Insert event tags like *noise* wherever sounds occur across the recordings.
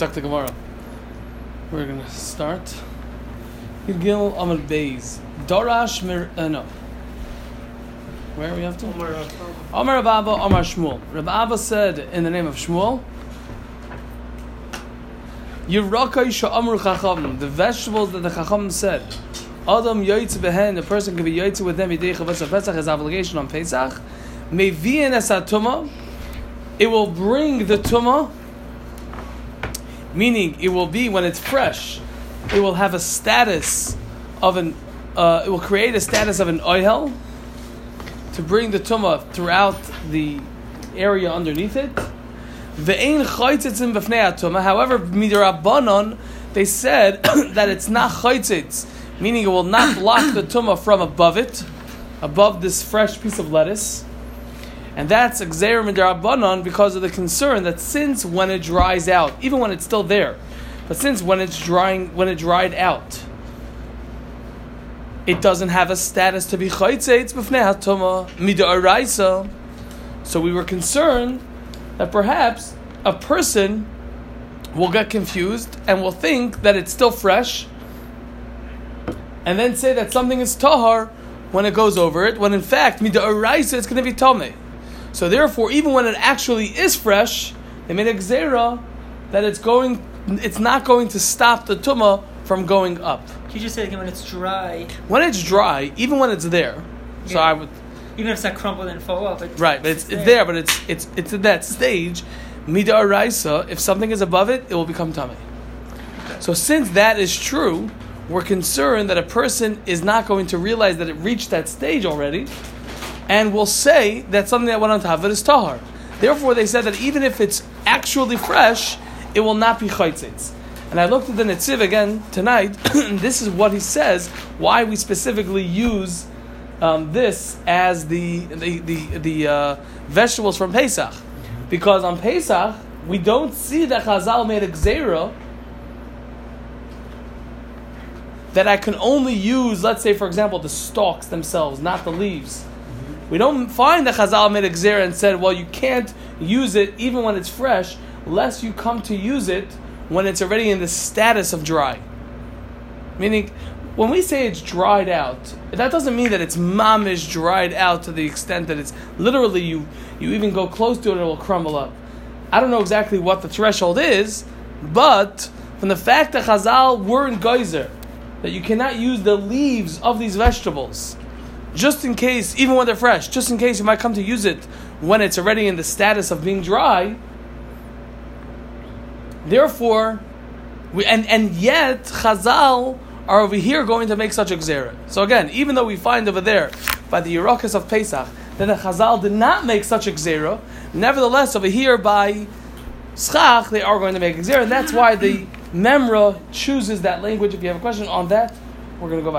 Talk to Gemara. We're gonna start. Gil Amad Beis. Dorash Mir. Uh, no. Where are we up to? Amar Abba, Amar Shmuel. Rabbi Abba said in the name of Shmuel. Yirakai Sha'amru Chacham. The vegetables that the Chacham said. Adam Yoitz Behen. The person can be Yoitz with them. Yidei Chavas Pesach. His obligation on Pesach. Mevi'en Esatuma. It will bring the Tumah meaning it will be when it's fresh, it will have a status of an, uh, it will create a status of an oil to bring the tumah throughout the area underneath it. Ve'ein chaytzitzim b'fnei tumah. However, midrabanon they said *coughs* that it's not chaytzitz, meaning it will not *coughs* block the tumah from above it, above this fresh piece of lettuce. And that's Xer Midrabanon because of the concern that since when it dries out, even when it's still there, but since when it's drying, when it dried out, it doesn't have a status to be chaytzeitz b'fnei hatoma midaraisa. So we were concerned that perhaps a person will get confused and will think that it's still fresh, and then say that something is tahar when it goes over it, when in fact midaraisa it's going to be tomei. So therefore, even when it actually is fresh, they made a gzera that it's going, it's not going to stop the tuma from going up. Can you just say again when it's dry? When it's dry, even when it's there, so I would Even if it's not crumpled and fall off. It's, right, but it's, it's there, but it's it's it's at that stage. Mida araisa, if something is above it, it will become tummy. So since that is true, we're concerned that a person is not going to realize that it reached that stage already, and will say that something that went on top of it is tahar. Therefore, they said that even if it's actually fresh, it will not be chaytzitz. And I looked at the Netziv again tonight, *coughs* this is what he says, why we specifically use um, this as the, the, the, the uh, vegetables from Pesach. Because on Pesach, we don't see that Chazal made a gzera that I can only use, let's say, for example, the stalks themselves, not the leaves. We don't find that Chazal made a gzera and said, well, you can't use it even when it's fresh, lest you come to use it when it's already in the status of dry. Meaning, when we say it's dried out, that doesn't mean that it's mamish dried out to the extent that it's literally you, you even go close to it and it will crumble up. I don't know exactly what the threshold is, but from the fact that Chazal were in geyser, that you cannot use the leaves of these vegetables, just in case, even when they're fresh, just in case you might come to use it when it's already in the status of being dry. Therefore, we, and, and yet Chazal are over here going to make such a gzera. So again, even though we find over there by the Yerokas of Pesach that the Chazal did not make such a gzera, nevertheless over here by Schach they are going to make a gzera, and that's why the Memra chooses that language. If you have a question on that, we're going to go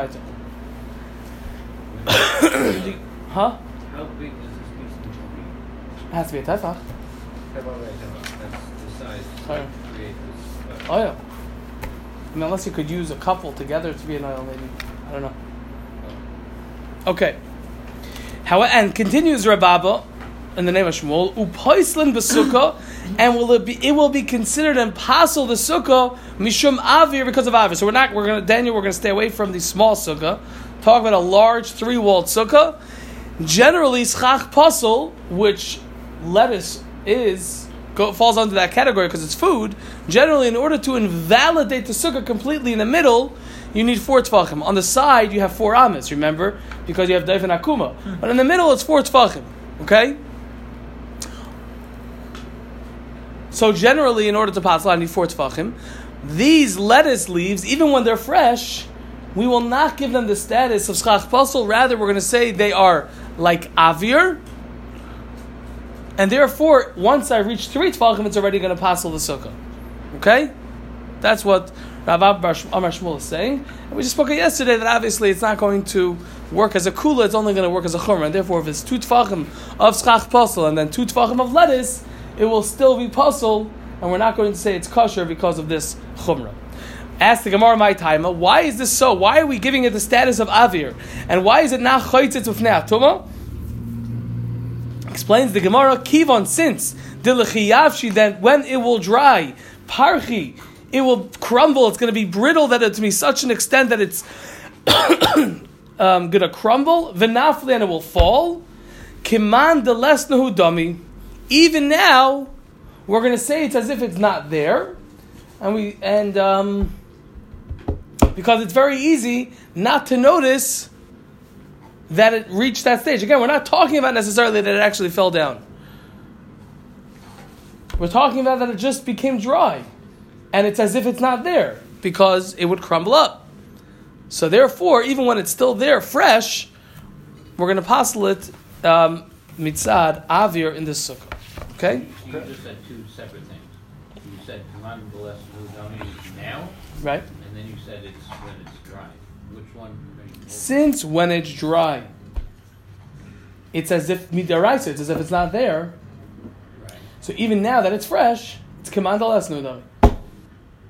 huh? How big does this piece of tree? It has to be a tefach. That's the size Sorry. to create this. uh, Oh yeah. I mean, unless you could use a couple together to be an oil, maybe. I don't know. Okay. How and continues Rababa in the name of Shmuel, upoislin b'sukkah, *coughs* and will it be it will be considered impossible the sukkah mishum avir because of avir. So we're not we're gonna Daniel we're gonna stay away from the small sukkah. Talk about a large three walled sukkah. Generally, schach pasel, which lettuce is go, falls under that category because it's food. Generally, in order to invalidate the sukkah completely in the middle, you need four tefachim. On the side, you have four amas. Remember, because you have daif and akuma. Hmm. But in the middle, it's four tefachim. Okay. So generally, in order to pass I need four tefachim. These lettuce leaves, even when they're fresh, we will not give them the status of schach pasel. Rather, we're going to say they are like avir, and therefore, once I reach three tefachim, it's already going to pass the sukkah. Okay, that's what Rav Amar Shmuel is saying. And we just spoke yesterday that obviously it's not going to work as a kula; it's only going to work as a chumrah. And therefore, if it's two tefachim of schach pasel and then two tefachim of lettuce, it will still be pasel, and we're not going to say it's kosher because of this chumrah. Ask the Gemara my time, why is this so? Why are we giving it the status of avir? And why is it not chaytzitz ne'atuma? Explains the Gemara, Kivon, since Dilachiyavshi, then when it will dry, parchi, it will crumble. It's going to be brittle that it's to be such an extent that it's *coughs* um, going to crumble. V'nafli, and it will fall. Kiman delesnahu dami. Even now, we're going to say it's as if it's not there, and we and um, because it's very easy not to notice that it reached that stage. Again, we're not talking about necessarily that it actually fell down. We're talking about that it just became dry, and it's as if it's not there because it would crumble up. So therefore, even when it's still there, fresh, we're going to passel it um, mitzad avir in this sukkah. Okay, You just said two separate things. You said command the lesson now, right? and then you said it's when it's dry. Which one? Since when it's dry, it's as if midaraisa. It's as if it's not there. Right. So even now that it's fresh, it's command al.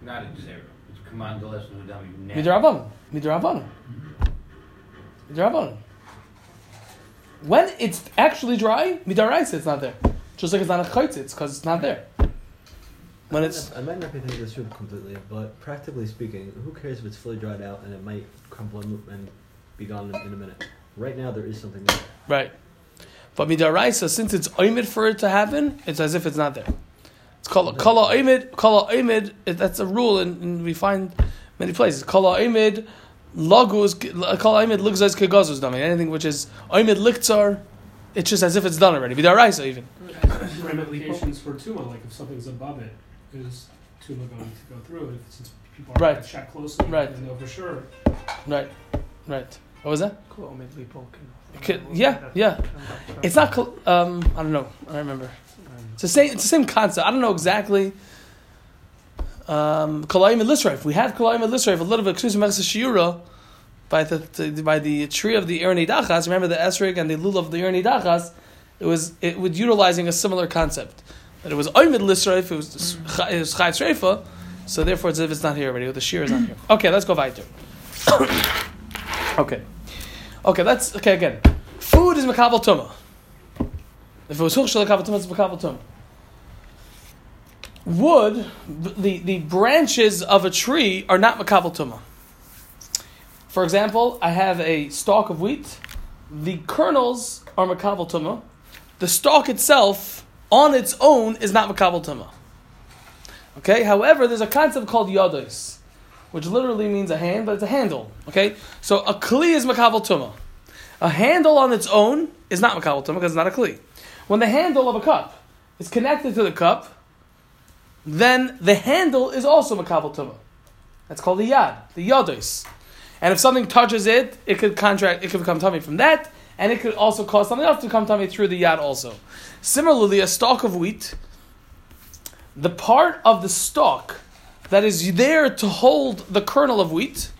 Not at zero. It's Kiman delesnahu. Midrabanan. Midrabanan. Midrabanan. When it's actually dry, midaraisa, it's not there. Just like it's not a chaytzitz, because it's not there. When it's I might not be thinking this through completely, but practically speaking, who cares if it's fully dried out and it might crumble and, and be gone in, in a minute? Right now, there is something there. right, but midaraisa, since it's oimid for it to happen, it's as if it's not there. It's called kala oimid. Kala oimid. it- That's a rule, and, and we find many places. Kala oimid. Lagus, kala oimid lugzais kegazus dami. Anything which is oimid liktzar, it's just as if it's done already. Midaraisa even. ramifications for tuma, like if something's above it, is tuma going to go through it? Since people are Right. check closely, Right. they know for sure. Right, right. What was that? Cool. Could, Could- yeah, yeah. It's not. col- Um, I don't know. I don't remember. It's the same. It's the same concept. I don't know exactly. Um, Kalayim Lisraif. We have Kalayim Lisraif. A little bit. Excuse me, Shiura. By the, the by the tree of the Erni Dachas. Remember the Esrig and the Lulav of the Erni Dachas. It was it was utilizing a similar concept. That it was Oimid Lisraif. It was mm. it was Shreifa. So therefore, it's if it's not here already. The shear is not here. Okay, let's go weiter. *coughs* okay. Okay, that's okay again. Food is makabel tuma. If it was huchshel makabel tuma, it's makabel tuma. Wood, the, the branches of a tree are not makabel tuma. For example, I have a stalk of wheat. The kernels are makabel tuma. The stalk itself, on its own, is not makabel tuma. Okay. However, there's a concept called yodos, which literally means a hand, but it's a handle. Okay. So a kli is makabel tuma. A handle on its own is not makabel tuma because it's not a kli. When the handle of a cup is connected to the cup, then the handle is also makabel tuma. That's called the yad, the yodos. And if something touches it, it could contract, it could become tummy from that, and it could also cause something else to come tummy through the yad also. Similarly, a stalk of wheat, the part of the stalk that is there to hold the kernel of wheat,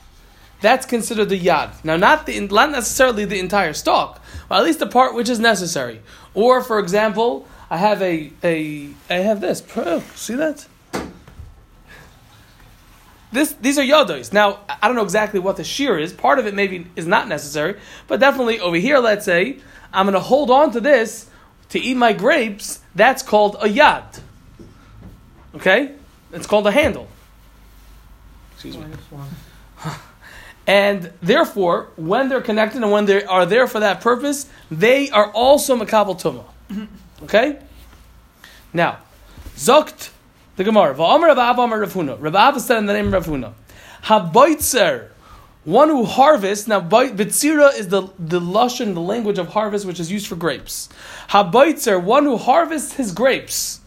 that's considered the yad. Now, not the not necessarily the entire stalk, but at least the part which is necessary. Or, for example, I have a a I have this. See that? This, these are yodos. Now, I don't know exactly what the shear is. Part of it maybe is not necessary, but definitely over here, let's say, I'm going to hold on to this to eat my grapes. That's called a yad. Okay? It's called a handle. Excuse me. *laughs* And therefore, when they're connected and when they are there for that purpose, they are also makabel tuma. *clears throat* Okay? Now, zokt the Gemara. Va'amar Rav Abba Amar Rav Huna. Rav Abba said in the name of Rav Huna. Haboitzer, one who harvests. Now, bitzira is the, the lashon, the language of harvest, which is used for grapes. Haboitzer, one who harvests his grapes,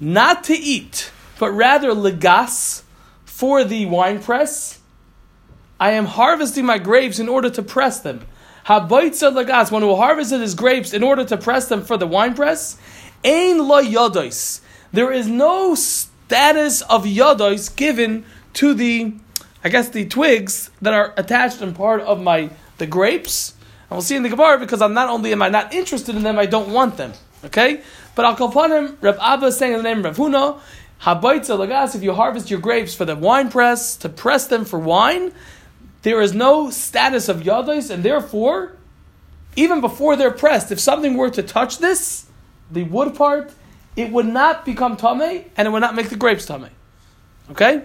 not to eat, but rather legas, for the wine press. I am harvesting my grapes in order to press them. Haboitzer legas, one who harvested his grapes in order to press them for the wine press. Ein lo yodois. There is no status of yodois given to the, I guess, the twigs that are attached and part of my the grapes. And we'll see in the Gemara because I'm not only am I not interested in them, I don't want them. Okay, but I'll call upon him. Reb Abba saying in the name of Rav Huna, Habaitza lagas. If you harvest your grapes for the wine press to press them for wine, there is no status of yodois, and therefore, even before they're pressed, if something were to touch this, the wood part, it would not become tame, and it would not make the grapes tame. Okay,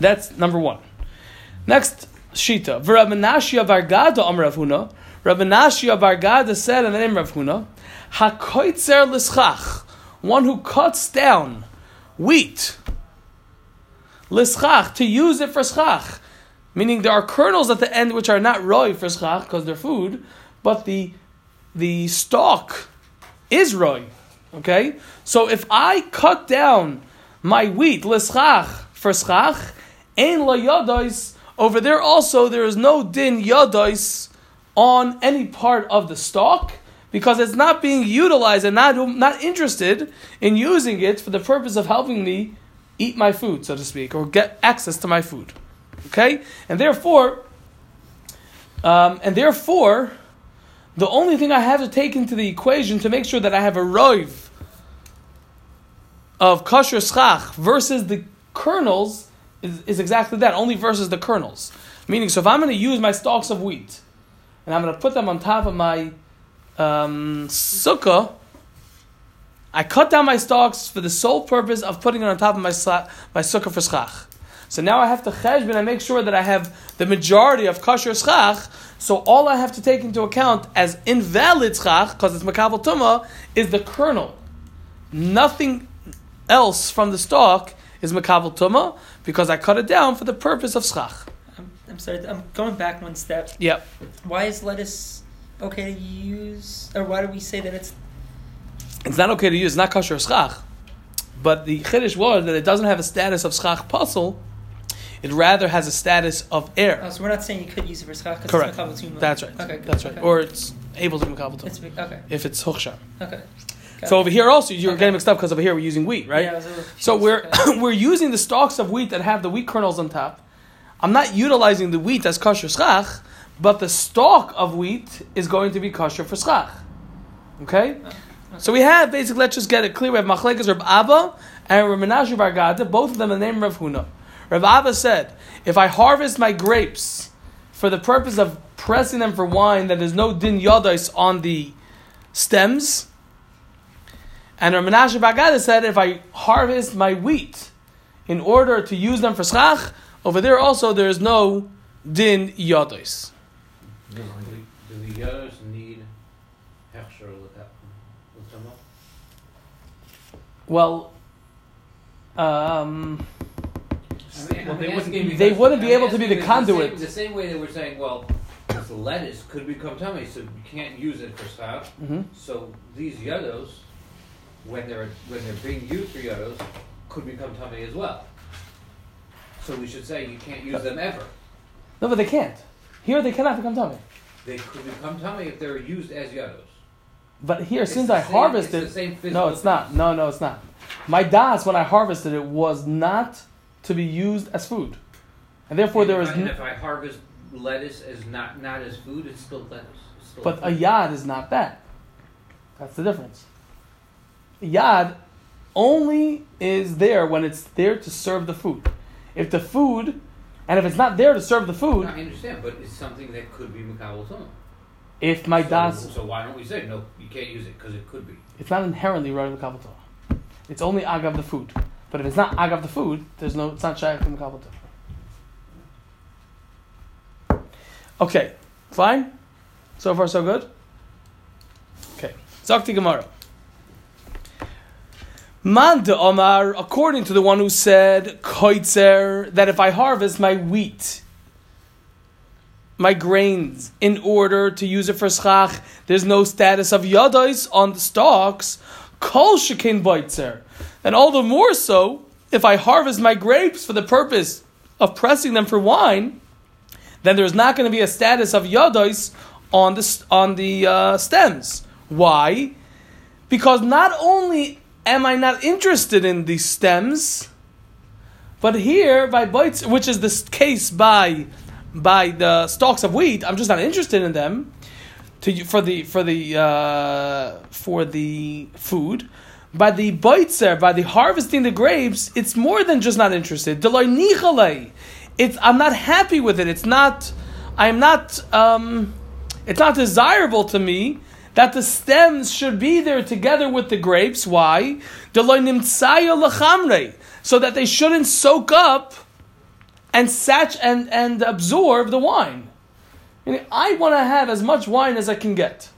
that's number one. Next shita, V'Rabbanashia Bargada Amr Rav Huna. Rabbanashia Bargada said in the name of Rav Huna, Hakoitzer Lischach, one who cuts down wheat, Lischach, to use it for schach. Meaning there are kernels at the end which are not roy for schach because they're food, but the the stalk is roy. Okay? So if I cut down my wheat, lischach, for schach, ein la yadois, over there also there is no din yadois on any part of the stalk because it's not being utilized and not, not interested in using it for the purpose of helping me eat my food, so to speak, or get access to my food. Okay? And therefore, um, and therefore, the only thing I have to take into the equation to make sure that I have a roiv of kosher schach versus the kernels is, is exactly that, only versus the kernels. Meaning, so if I'm going to use my stalks of wheat and I'm going to put them on top of my um, sukkah, I cut down my stalks for the sole purpose of putting it on top of my, my sukkah for schach. So now I have to cheshbon and make sure that I have the majority of kosher schach. So all I have to take into account as invalid schach, because it's makabel tuma, is the kernel. Nothing else from the stalk is makabel tuma because I cut it down for the purpose of schach. I'm, I'm sorry. I'm going back one step. Yep. Why is lettuce okay to use, or why do we say that it's? It's not okay to use. It's not kosher schach. But the chiddush was that it doesn't have a status of schach pasel. It rather has a status of air. Oh, so we're not saying you could use it for schach. Correct. It's. That's right. Okay. Good. That's right. Okay. Or it's able to be makabel tuma. okay. If it's huchsham. Okay. Got So it. over here also you're Okay. getting mixed up because over here we're using wheat, right? Yeah, I was a little So we're *coughs* we're using the stalks of wheat that have the wheat kernels on top. I'm not utilizing the wheat as kosher schach, but the stalk of wheat is going to be kosher for schach. Okay? So we have basically, let's just get it clear. We have Machlekes Reb Abba and Reb Menashe Bar Gada, both of them in the name of Rav Huna. Reb Abba said, if I harvest my grapes for the purpose of pressing them for wine, then there's no din yadais on the stems. And Reb Menashe Bar Gada said, if I harvest my wheat in order to use them for schach, over there also there is no din yadais. Do the- do the others need hechsher? Well, um, I mean, Well, they wouldn't be- They wouldn't be able to be the conduit. same- The same way they were saying, well, this lettuce could become tummy, so you can't use it for stuff. mhm. So these yodos, when they're when they're being used for yodos, could become tummy as well. So we should say you can't use them ever. no, but they can't. Here they cannot become tummy. They could become tummy if they're used as yodos. But here, It's since I same- harvested, it's the same no, it's not. No, no, it's not. My das when I harvested it was not to be used as food, and therefore And there if. I- and N- if I harvest lettuce as not not as food, it's still lettuce. It's still but a food. yad is not that. That's the difference. Yad only is there when it's there to serve the food. If the food, and if it's not there to serve the food, I understand, but it's something that could be makabel tuma. if my so, das, So why don't we say no? You can't use it because it could be. it's not inherently royal mekabato. It's only agav the food. But if it's not agav the food, there's no. It's not shaykh to mekabato. Okay, fine. So far, so good. Okay, Zakti Gemara. Man de Omar, according to the one who said koitzer, that if I harvest my wheat, my grains, in order to use it for schach, there's no status of yadois on the stalks. Kol shekin boitzer, and all the more so if I harvest my grapes for the purpose of pressing them for wine, then there's not going to be a status of yadois on the on the uh, stems. Why? Because not only am I not interested in these stems, but here by bites, which is the case by by the stalks of wheat, I'm just not interested in them to for the for the uh, for the food. By the boitzer, by the harvesting the grapes, it's more than just not interested. It's I'm not happy with it. It's not. I'm not. Um, it's not desirable to me that the stems should be there together with the grapes. Why? So that they shouldn't soak up and sat and and absorb the wine. I want to have as much wine as I can get.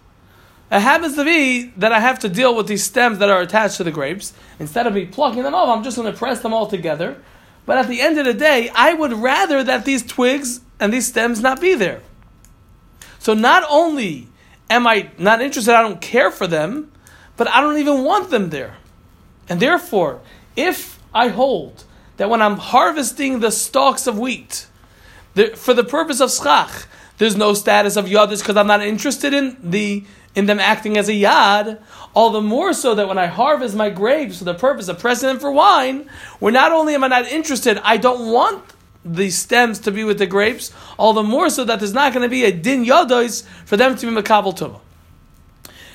It happens to be that I have to deal with these stems that are attached to the grapes. Instead of me plucking them off, I'm just going to press them all together. But at the end of the day, I would rather that these twigs and these stems not be there. So not only am I not interested, I don't care for them, but I don't even want them there. And therefore, if I hold that when I'm harvesting the stalks of wheat, the, for the purpose of schach, there's no status of yadis because I'm not interested in the in them acting as a yad. All the more so that when I harvest my grapes for the purpose of pressing them for wine, where not only am I not interested, I don't want the stems to be with the grapes. All the more so that there's not going to be a din yadois for them to be makabel tumah.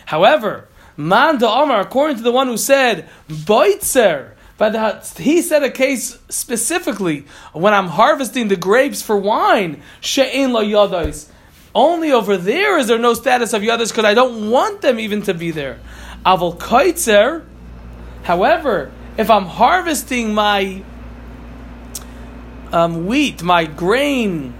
However, man da Omar, according to the one who said boitzer, but he said a case specifically when I'm harvesting the grapes for wine, she'ein lo yadois. Only over there is there no status of yadois because I don't want them even to be there. Avol koitzer. However, if I'm harvesting my um, wheat, my grain,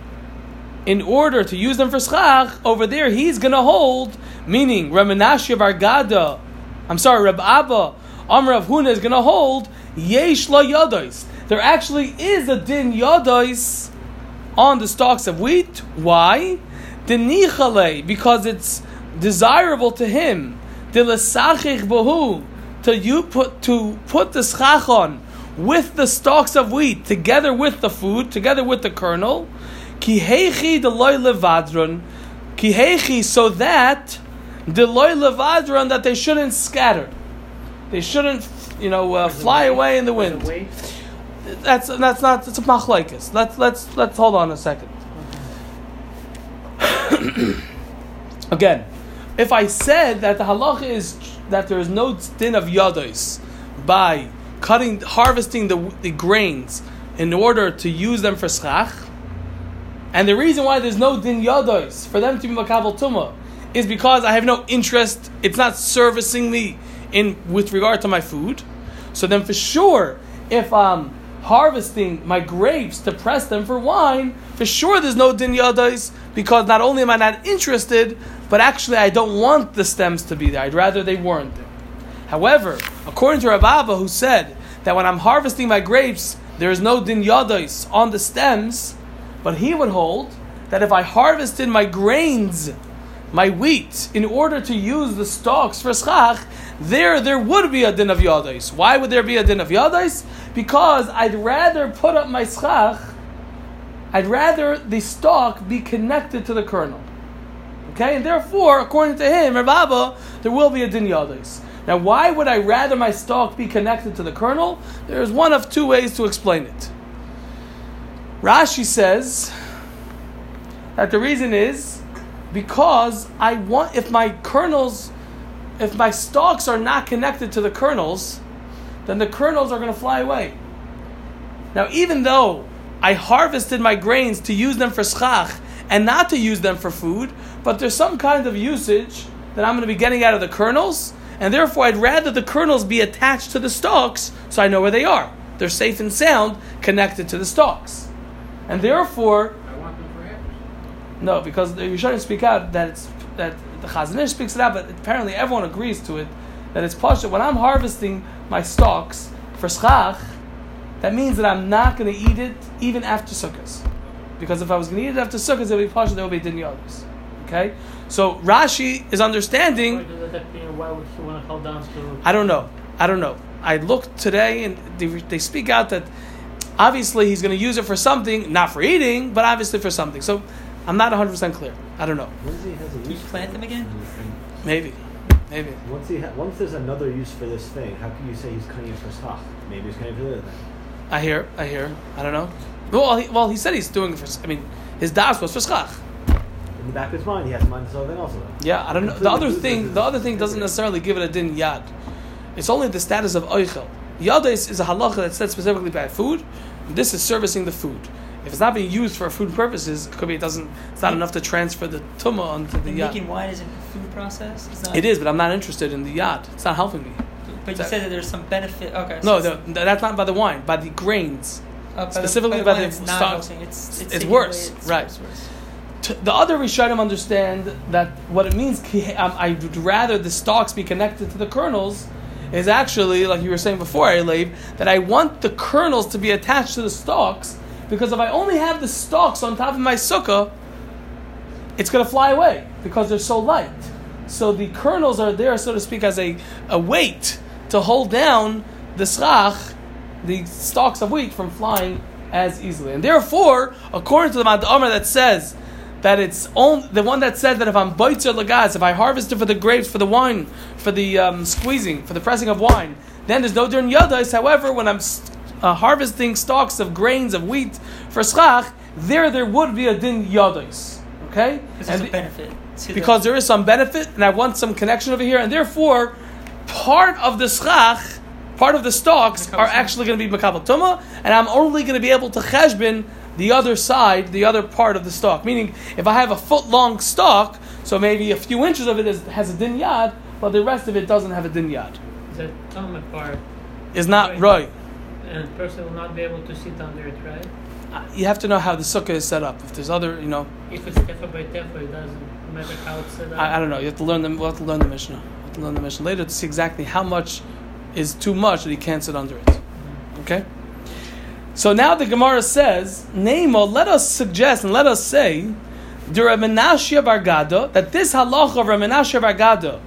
in order to use them for schach, over there he's going to hold, meaning Ramanashia Vargada, I'm sorry, Reb Abba, Amr of Huna is going to hold, Yesh la yadois. There actually is a din yadois on the stalks of wheat. Why? Denichale, because it's desirable to him. To you put to put the schach on with the stalks of wheat, together with the food, together with the kernel. Kihechi deloy levadron. Kihechi, so that deloy levadron, that they shouldn't scatter. They shouldn't, you know, uh, fly away in the wind. That's that's not it's a machlekes. Let's let's let's hold on a second. Again, if I said that the halacha is that there is no din of yados by cutting, harvesting the, the grains in order to use them for schach, and the reason why there's no din yados for them to be makabel tumah is because I have no interest. It's not servicing me in with regard to my food. So then, for sure, if I'm harvesting my grapes to press them for wine, for sure there's no din yados because not only am I not interested, but actually I don't want the stems to be there. I'd rather they weren't there. However, according to Rababa, who said that when I'm harvesting my grapes, there is no din yados on the stems, but he would hold that if I harvested my grains, my wheat, in order to use the stalks for schach, there there would be a din of yados. Why would there be a din of yados? Because I'd rather put up my schach, I'd rather the stalk be connected to the kernel. Okay, and therefore, according to him, Rababa, there will be a din yados. Now, why would I rather my stalk be connected to the kernel? There is one of two ways to explain it. Rashi says that the reason is because I want, if my kernels, if my stalks are not connected to the kernels, then the kernels are going to fly away. Now, even though I harvested my grains to use them for schach and not to use them for food, but there's some kind of usage that I'm going to be getting out of the kernels, and therefore I'd rather the kernels be attached to the stalks so I know where they are. They're safe and sound connected to the stalks. And therefore, I want them for apples. no, because you shouldn't speak out that it's that the Chazon Ish speaks it out, but apparently everyone agrees to it that it's pasha. When I'm harvesting my stalks for schach, that means that I'm not going to eat it even after sukkahs. Because if I was going to eat it after sukkahs, it would be pasha, there would be din yadis. Okay, so Rashi is understanding. Why would he want to hold down to? I don't know. I don't know. I looked today, and they, they speak out that obviously he's going to use it for something, not for eating, but obviously for something. So I'm not 100 percent clear. I don't know. Once he has a Do you plant them again? Maybe, maybe. Once he ha- once there's another use for this thing, how can you say he's cutting it for stock? Maybe he's cutting it for the other thing. I hear. I hear. I don't know. Well, he, well, he said he's doing it for. I mean, his das was for schach. In the back of his mind, he has in mind this other thing also. Yeah, I don't know. The other thing, the other thing doesn't necessarily give it a din yad. It's only the status of oichel. Yadis is a halacha that's said specifically by food. This is servicing the food. If it's not being used for food purposes, it could be it doesn't. It's not enough to transfer the tumah onto the And yad. making wine isn't a food process. It's not. It is, but I'm not interested in the yad. It's not helping me. But you said that there's some benefit. Okay. No, so no, that's not by the wine, by the grains. uh, by specifically the, by by the the, it's not It's, it's, It's worse, away- it's right. worse, worse. The other Rishonim understand that what it means, um, I'd rather the stalks be connected to the kernels, is actually, like you were saying before, Alev, that I want the kernels to be attached to the stalks, because if I only have the stalks on top of my sukkah, it's going to fly away, because they're so light. So the kernels are there, so to speak, as a, a weight to hold down the schach, the stalks of wheat, from flying as easily. And therefore, according to the Mad that says that it's on, the one that said that if I'm boitzer lagas, if I harvest it for the grapes, for the wine, for the um, squeezing, for the pressing of wine, then there's no din yadais. However, when I'm uh, harvesting stalks of grains of wheat for schach, there there would be a din yadais. Okay, Because And there's a the- benefit. because there is some benefit, and I want some connection over here, and therefore, part of the schach, part of the stalks are actually going to be makabel tuma, and I'm only going to be able to cheshbin the other side, the other part of the stalk. Meaning, if I have a foot long stalk, so maybe a few inches of it is, has a din yad, but the rest of it doesn't have a din yad. The tummy part, Is not Right. and person will not be able to sit under it, right? Uh, You have to know how the sukkah is set up. If there's other, you know, If it's tefa by tefa, it doesn't matter how it's set up. I, I don't know. You have to learn them. We'll have to learn the Mishnah. We'll have to learn the Mishnah later to see exactly how much is too much that he can't sit under it. Okay. So now the Gemara says, Nemo, let us suggest and let us say, the Menashe Bargada, that this halacha of Menashe Bargada,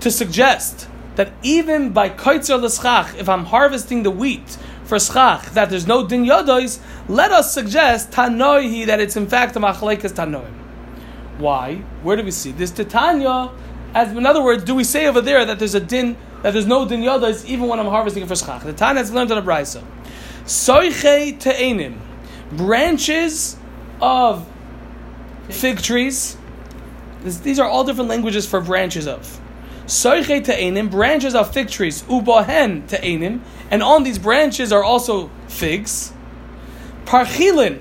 to suggest that even by kaitzer l'schach, if I'm harvesting the wheat for schach, that there's no din yodois, let us suggest tanoihi that it's in fact a machlekes tanoim. Why? Where do we see this? Titania, as in other words, do we say over there that there's a din, that there's no din yodois even when I'm harvesting it for schach? The Tanya has learned on a brisa. Soiche te'enim, branches of fig trees. This, these are all different languages for branches of. Soiche te'enim, branches of fig trees. Ubahen te'enim, and on these branches are also figs. Parchilin,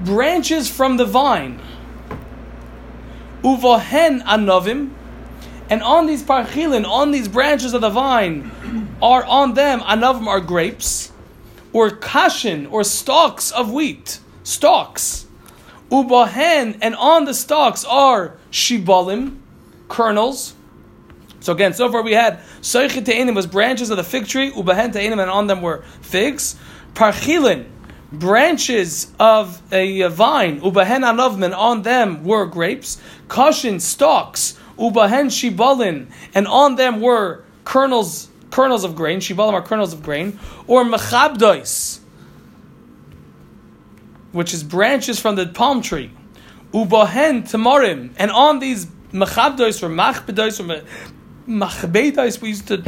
branches from the vine. Uvahen anovim, and on these parchilin, on these branches of the vine, are on them anovim are grapes, or kashin, or stalks of wheat, stalks. Ubahen, and on the stalks are shibalim, kernels. So again, so far we had soichet te'inim was branches of the fig tree, ubahen te'inim, and on them were figs. Parchilin, branches of a vine, ubahen anovim, and on them were grapes. Kashin, stalks, ubahen shibalin, and on them were kernels, kernels of grain. Shibalim are kernels of grain, or mechabdois, which is branches from the palm tree. Ubahen tamarim, and on these mechabdois or machbedois or machbedois, we used to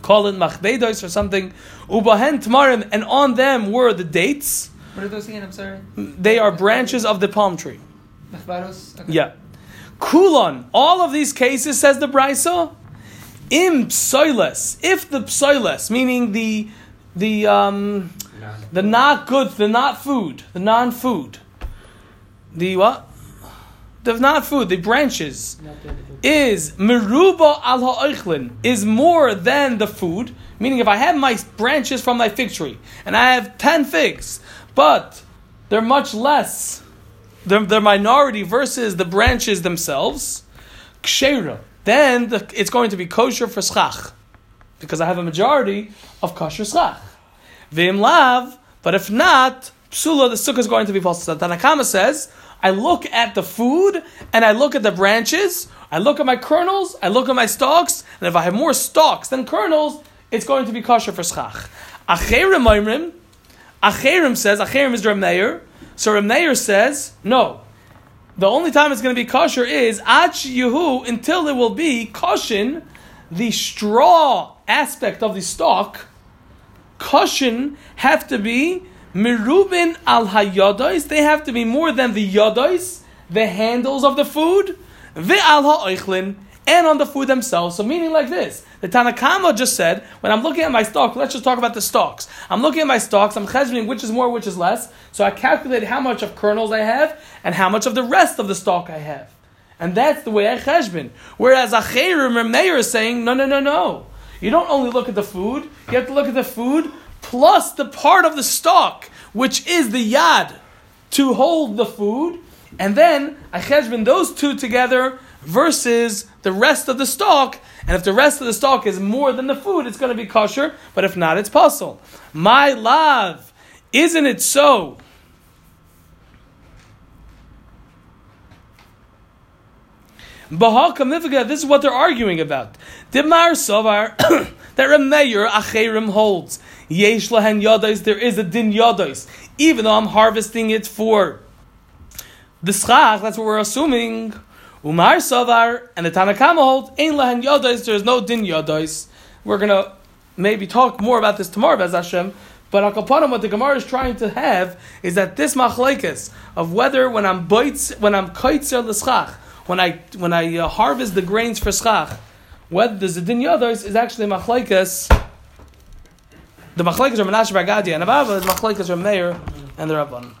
call it machbedois or something. Ubahen tamarim, and on them were the dates. What are those again? I'm sorry. They are branches of the palm tree. Okay. Yeah. Kulon. All of these cases, says the Brisa, im psoiles. If the psoiles, meaning the the um, the not good, the not food, the non-food, the what? The not food, the branches is meruba al ha'oichlin is more than the food. Meaning, if I have my branches from my fig tree and I have ten figs, but they're much less, they're, they're minority versus the branches themselves, kshera, then the, it's going to be kosher for schach because I have a majority of kosher schach. Vim lav, but if not, psula, the sukkah is going to be possible. So Tanna Kamma says, I look at the food and I look at the branches, I look at my kernels, I look at my stalks, and if I have more stalks than kernels, it's going to be kosher for schach. Acherim Acherim says, Acherim is Reb Meir, so Reb Meir says, no. The only time it's going to be kosher is Ach Yehu until it will be koshin, the straw aspect of the stalk, cushion have to be mirubin al hayodois. They have to be more than the yodois, the handles of the food, ve al ha'oichlin, and on the food themselves. So meaning like this, the Tanna Kamma just said, when I'm looking at my stock, let's just talk about the stalks. I'm looking at my stalks, I'm cheshboning which is more, which is less. So I calculate how much of kernels I have and how much of the rest of the stalk I have. And that's the way I cheshbon. Whereas Acherim or Meir is saying, no, no, no, no. You don't only look at the food, you have to look at the food plus the part of the stalk, which is the yad, to hold the food. And then I cheshbon those two together versus the rest of the stalk. And if the rest of the stalk is more than the food, it's going to be kosher. But if not, it's puzzle. My love, isn't it so? This is what they're arguing about. Dimar Sovar, *coughs* that Remeir Acherim holds. Yesh Lahen Yadais, there is a Din Yadais. Even though I'm harvesting it for the Schach, that's what we're assuming. Umar Savar, and the Tanna Kamma holds, Ein Lahen Yadais, there is no Din Yadais. We're to maybe talk more about this tomorrow, Bez Hashem. But Akapanim, what the Gemara is trying to have is that this machlekes of whether when I'm bites, when I'm kaitzer l'schach, when I when I uh, harvest the grains for schach, whether the zedin yados is actually machlekes. The machlekes are Menashe Bar Gadi and Abba, the machlekes are Meir and the Rabban.